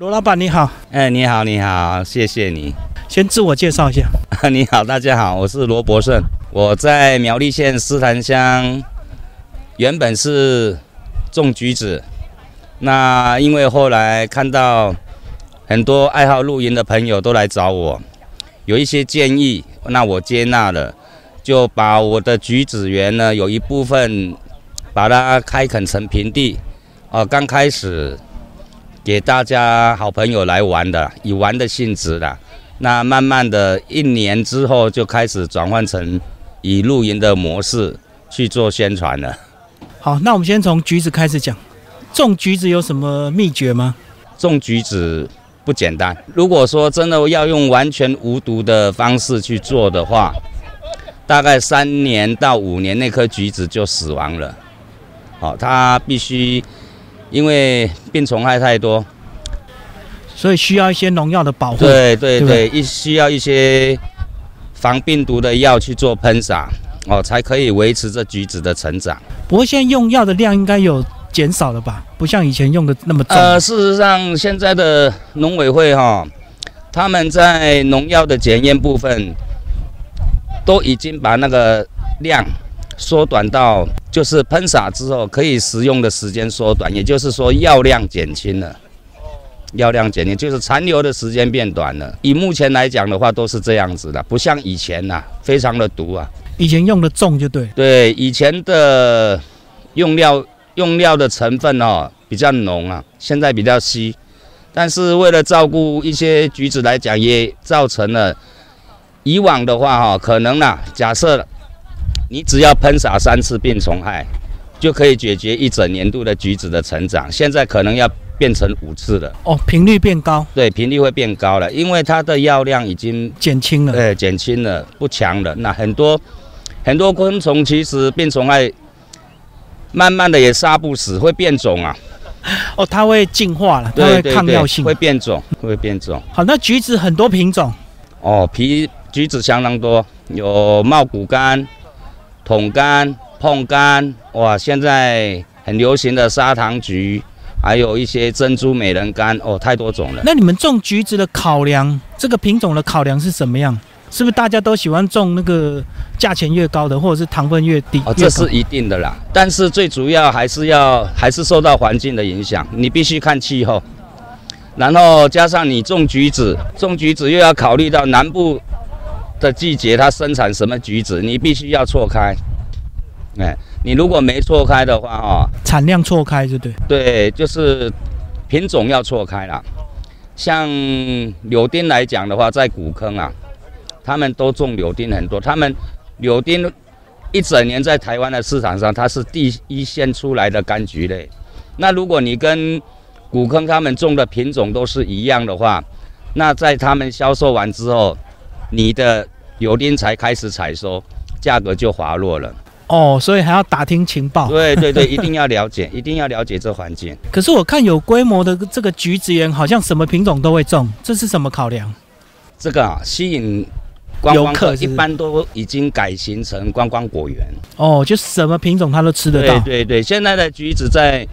罗老板你好，哎，你好，你好，谢谢你。先自我介绍一下。你好，大家好，我是罗伯胜，我在苗栗县斯坦乡，原本是种橘子，那因为后来看到很多爱好露营的朋友都来找我，有一些建议，那我接纳了，就把我的橘子园呢有一部分把它开垦成平地，哦，刚开始给大家好朋友来玩的，以玩的性质的，那慢慢的一年之后就开始转换成以露营的模式去做宣传了。好，那我们先从橘子开始讲。种橘子有什么秘诀吗？种橘子不简单，如果说真的要用完全无毒的方式去做的话，大概三年到五年那颗橘子就死亡了。好，它必须因为病虫害太多，所以需要一些农药的保护。对对对，一需要一些防病毒的药去做喷洒，哦，才可以维持这橘子的成长。不过现在用药的量应该有减少了吧？不像以前用的那么重。呃，事实上，现在的农委会哈、他们在农药的检验部分，都已经把那个量缩短到，就是喷洒之后可以食用的时间缩短，也就是说药量减轻了。药量减轻，就是残留的时间变短了。以目前来讲的话，都是这样子的，不像以前呐、非常的毒啊。以前用的重就对。对，以前的用料用料的成分哦比较浓啊，现在比较稀。但是为了照顾一些橘子来讲，也造成了以往的话哈、可能啦，假设你只要喷洒三次病虫害，就可以解决一整年度的橘子的成长。现在可能要变成五次了，哦，频率变高，对，频率会变高了，因为它的药量已经减轻了。对，减轻了，不强了。那很多很多昆虫其实病虫害慢慢的也杀不死，会变种啊。哦，它会进化了，它会对对对抗药性。会变种，会变种。好，那橘子很多品种，哦，皮橘子相当多，有茂谷柑、桶柑、碰柑，哇，现在很流行的砂糖橘，还有一些珍珠美人柑，哦，太多种了。那你们种橘子的考量，这个品种的考量是什么样？是不是大家都喜欢种那个价钱越高的，或者是糖分越低？哦，这是一定的啦。但是最主要还是要还是受到环境的影响，你必须看气候，然后加上你种橘子，种橘子又要考虑到南部的季节它生产什么橘子，你必须要错开。哎，你如果没错开的话，哦，产量错开，就对？对，就是品种要错开啦。像柳丁来讲的话，在古坑啊，他们都种柳丁很多。他们柳丁一整年在台湾的市场上，它是第一线出来的柑橘类。那如果你跟古坑他们种的品种都是一样的话，那在他们销售完之后，你的油丁才开始采收，价格就滑落了。哦，所以还要打听情报。对对对，一定要了解，一定要了解这环境。可是我看有规模的这个橘子园，好像什么品种都会种，这是什么考量？这个啊，吸引观光客一般都已经改型成观光果园。哦，就什么品种它都吃得到。对对对，现在的橘子在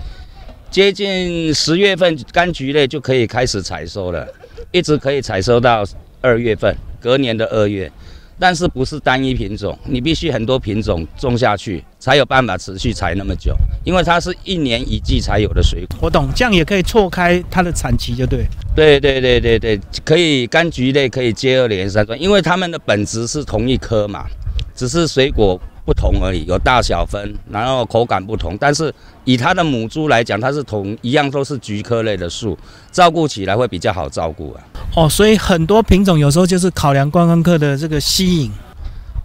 接近十月份，柑橘类就可以开始采收了，一直可以采收到二月份，隔年的二月。但是不是单一品种，你必须很多品种种下去，才有办法持续采那么久，因为它是一年一季才有的水果。我懂，这样也可以错开它的产期，就对。对对对对对，可以柑橘类可以接二连三种，因为它们的本质是同一棵嘛，只是水果不同而已，有大小分，然后口感不同。但是以它的母株来讲，它是同一样都是菊科类的树，照顾起来会比较好照顾啊。哦，所以很多品种有时候就是考量观光客的这个吸引。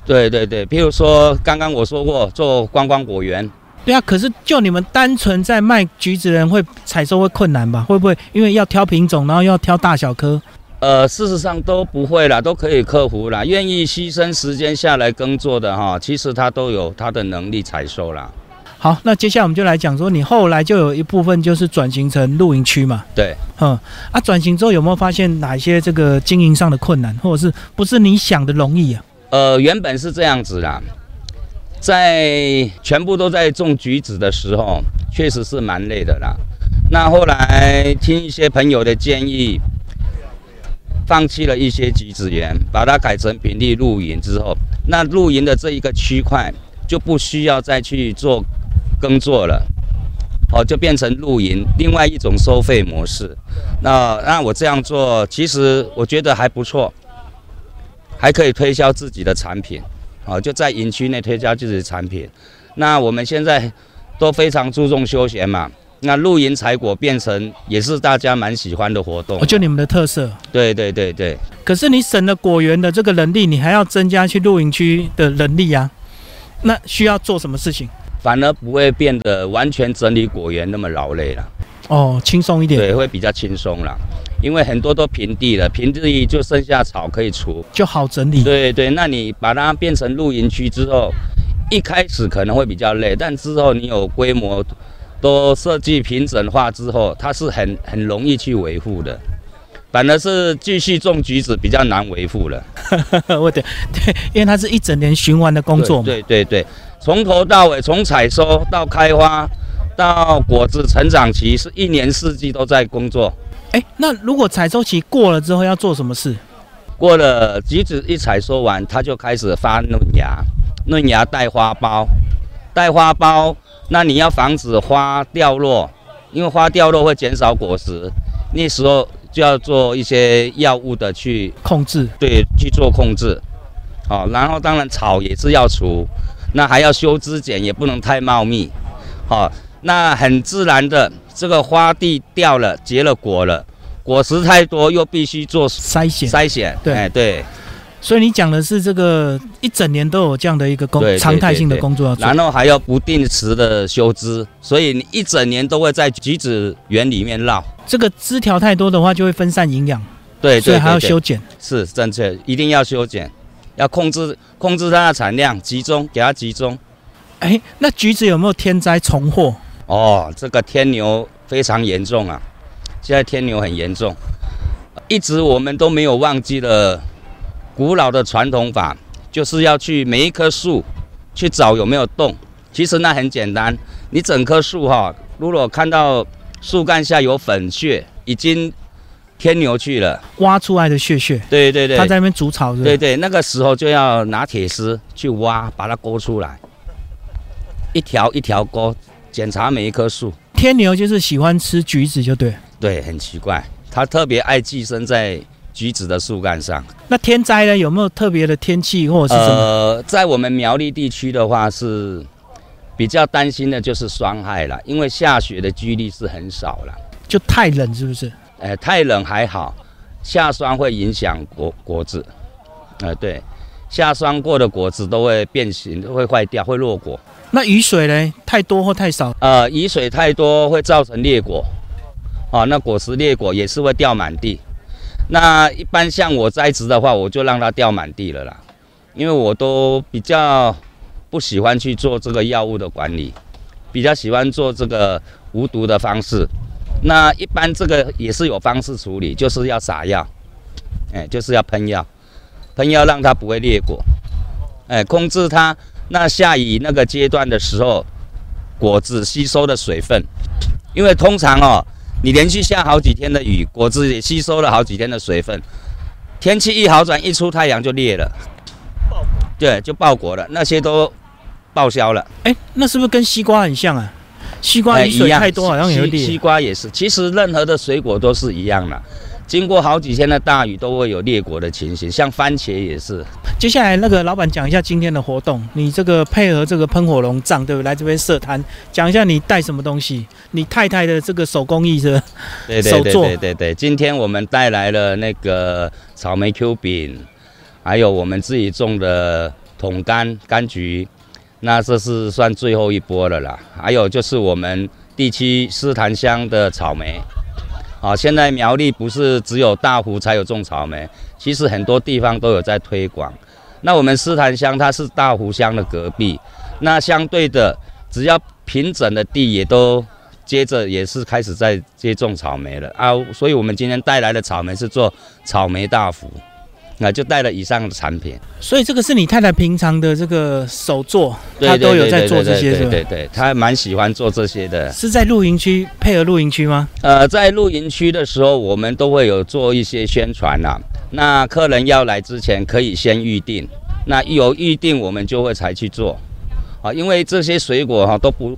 对对对，譬如说刚刚我说过做观光果园，对啊，可是就你们单纯在卖橘子的人会采收会困难吧？会不会因为要挑品种，然后要挑大小颗？呃，事实上都不会啦，都可以克服啦。愿意牺牲时间下来耕作的哈，其实他都有他的能力采收啦。好，那接下来我们就来讲说，你后来就有一部分就是转型成露营区嘛。对，嗯，啊，转型之后有没有发现哪一些这个经营上的困难，或者是不是你想的容易啊？呃，原本是这样子啦，在全部都在种橘子的时候，确实是蛮累的啦。那后来听一些朋友的建议，放弃了一些橘子园，把它改成平地露营之后，那露营的这一个区块就不需要再去做耕作了，哦，就变成露营另外一种收费模式。那那我这样做，其实我觉得还不错，还可以推销自己的产品，哦，就在营区内推销自己的产品。那我们现在都非常注重休闲嘛。那露营采果变成也是大家蛮喜欢的活动，就你们的特色。对对对对。可是你省了果园的这个人力，你还要增加去露营区的人力啊？那需要做什么事情？反而不会变得完全整理果园那么劳累了。哦，轻松一点。对，会比较轻松了，因为很多都平地了，平地就剩下草可以除，就好整理。对对，那你把它变成露营区之后，一开始可能会比较累，但之后你有规模。都设计平整化之后，它是很很容易去维护的，反而是继续种橘子比较难维护了。我对对，因为它是一整年循环的工作嘛。对对对，从头到尾，从采收到开花，到果子成长期，是一年四季都在工作。哎，那如果采收期过了之后要做什么事？过了橘子一采收完，它就开始发嫩芽，嫩芽带花苞，带花苞。那你要防止花掉落，因为花掉落会减少果实，那时候就要做一些药物的去控制，对，去做控制。好，然后当然草也是要除，那还要修枝剪，也不能太茂密。好，那很自然的，这个花蒂掉了，结了果了，果实太多又必须做筛选，筛选，对，对。所以你讲的是这个一整年都有这样的一个工常态性的工作要做，然后还要不定时的修枝，所以你一整年都会在橘子园里面绕。这个枝条太多的话，就会分散营养。对，所以还要修剪。是正确，一定要修剪，要控制控制它的产量，集中给它集中。哎，那橘子有没有天灾重祸？哦，这个天牛非常严重啊！现在天牛很严重，一直我们都没有忘记了。古老的传统法就是要去每一棵树去找有没有洞。其实那很简单，你整棵树哈，如果看到树干下有粉屑，已经天牛去了，挖出来的穴穴。对对对，它在那边筑巢。对对，那个时候就要拿铁丝去挖，把它勾出来，一条一条勾，检查每一棵树。天牛就是喜欢吃橘子，就对。对，很奇怪，它特别爱寄生在。橘子的树干上，那天灾呢？有没有特别的天气或者是什么？呃，在我们苗栗地区的话，是比较担心的就是霜害了，因为下雪的几率是很少了。就太冷是不是？呃，太冷还好，下霜会影响果果子。呃，对，下霜过的果子都会变形，会坏掉，会落果。那雨水呢？太多或太少？呃，雨水太多会造成裂果，啊，那果实裂果也是会掉满地。那一般像我栽植的话，我就让它掉满地了啦，因为我都比较不喜欢去做这个药物的管理，比较喜欢做这个无毒的方式。那一般这个也是有方式处理，就是要撒药，哎，就是要喷药，喷药让它不会裂果，哎，控制它。那下雨那个阶段的时候，果子吸收的水分，因为通常哦。你连续下好几天的雨，果子也吸收了好几天的水分。天气一好转，一出太阳就裂了，爆对，就爆果了，那些都报销了。哎，那是不是跟西瓜很像啊？西瓜雨水太多，好像有点。西瓜也是，其实任何的水果都是一样的。经过好几天的大雨，都会有裂果的情形，像番茄也是。接下来，那个老板讲一下今天的活动。你这个配合这个喷火龙杖，对不对？来这边设摊，讲一下你带什么东西？你太太的这个手工艺是？对对对对对对。今天我们带来了那个草莓 Q 饼，还有我们自己种的桶柑柑橘。那这是算最后一波了啦。还有就是我们地区斯坦乡的草莓。好，现在苗栗不是只有大湖才有种草莓，其实很多地方都有在推广。那我们斯坦乡它是大湖乡的隔壁，那相对的，只要平整的地也都接着也是开始在接种草莓了啊。所以我们今天带来的草莓是做草莓大福，那就带了以上的产品。所以这个是你太太平常的这个手作，对她都有在做这些，是吧？对对对对，她蛮喜欢做这些的。是在露营区配合露营区吗？呃，在露营区的时候，我们都会有做一些宣传啦。那客人要来之前，可以先预定。那有预定，我们就会才去做。啊，因为这些水果哈都不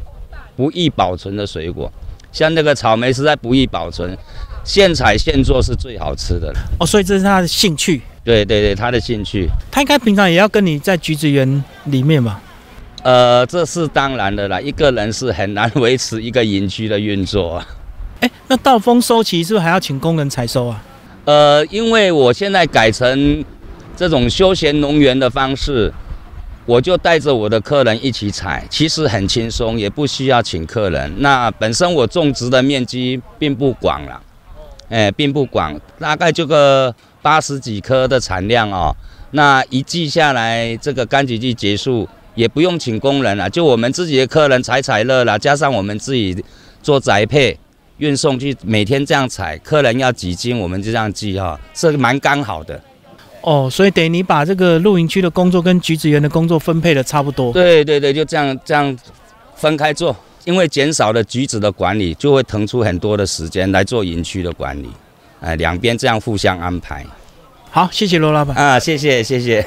不易保存的水果，像那个草莓实在不易保存，现采现做是最好吃的了。哦，所以这是他的兴趣。对对对，他的兴趣。他应该平常也要跟你在橘子园里面吧？呃，这是当然的啦，一个人是很难维持一个营区的运作啊。哎，那到丰收期是不是还要请工人采收啊？呃，因为我现在改成这种休闲农园的方式，我就带着我的客人一起采，其实很轻松，也不需要请客人。那本身我种植的面积并不广了，哎，并不广，大概这个八十几颗的产量哦。那一季下来，这个柑橘季结束，也不用请工人了，就我们自己的客人采采乐了，加上我们自己做宅配。运送去每天这样采，客人要几斤，我们就这样记哈，是蛮刚好的。哦，所以等于你把这个露营区的工作跟橘子园的工作分配的差不多。对对对，就这样这样分开做，因为减少了橘子的管理，就会腾出很多的时间来做营区的管理。哎，两边这样互相安排。好，谢谢罗老板。啊，谢谢谢谢。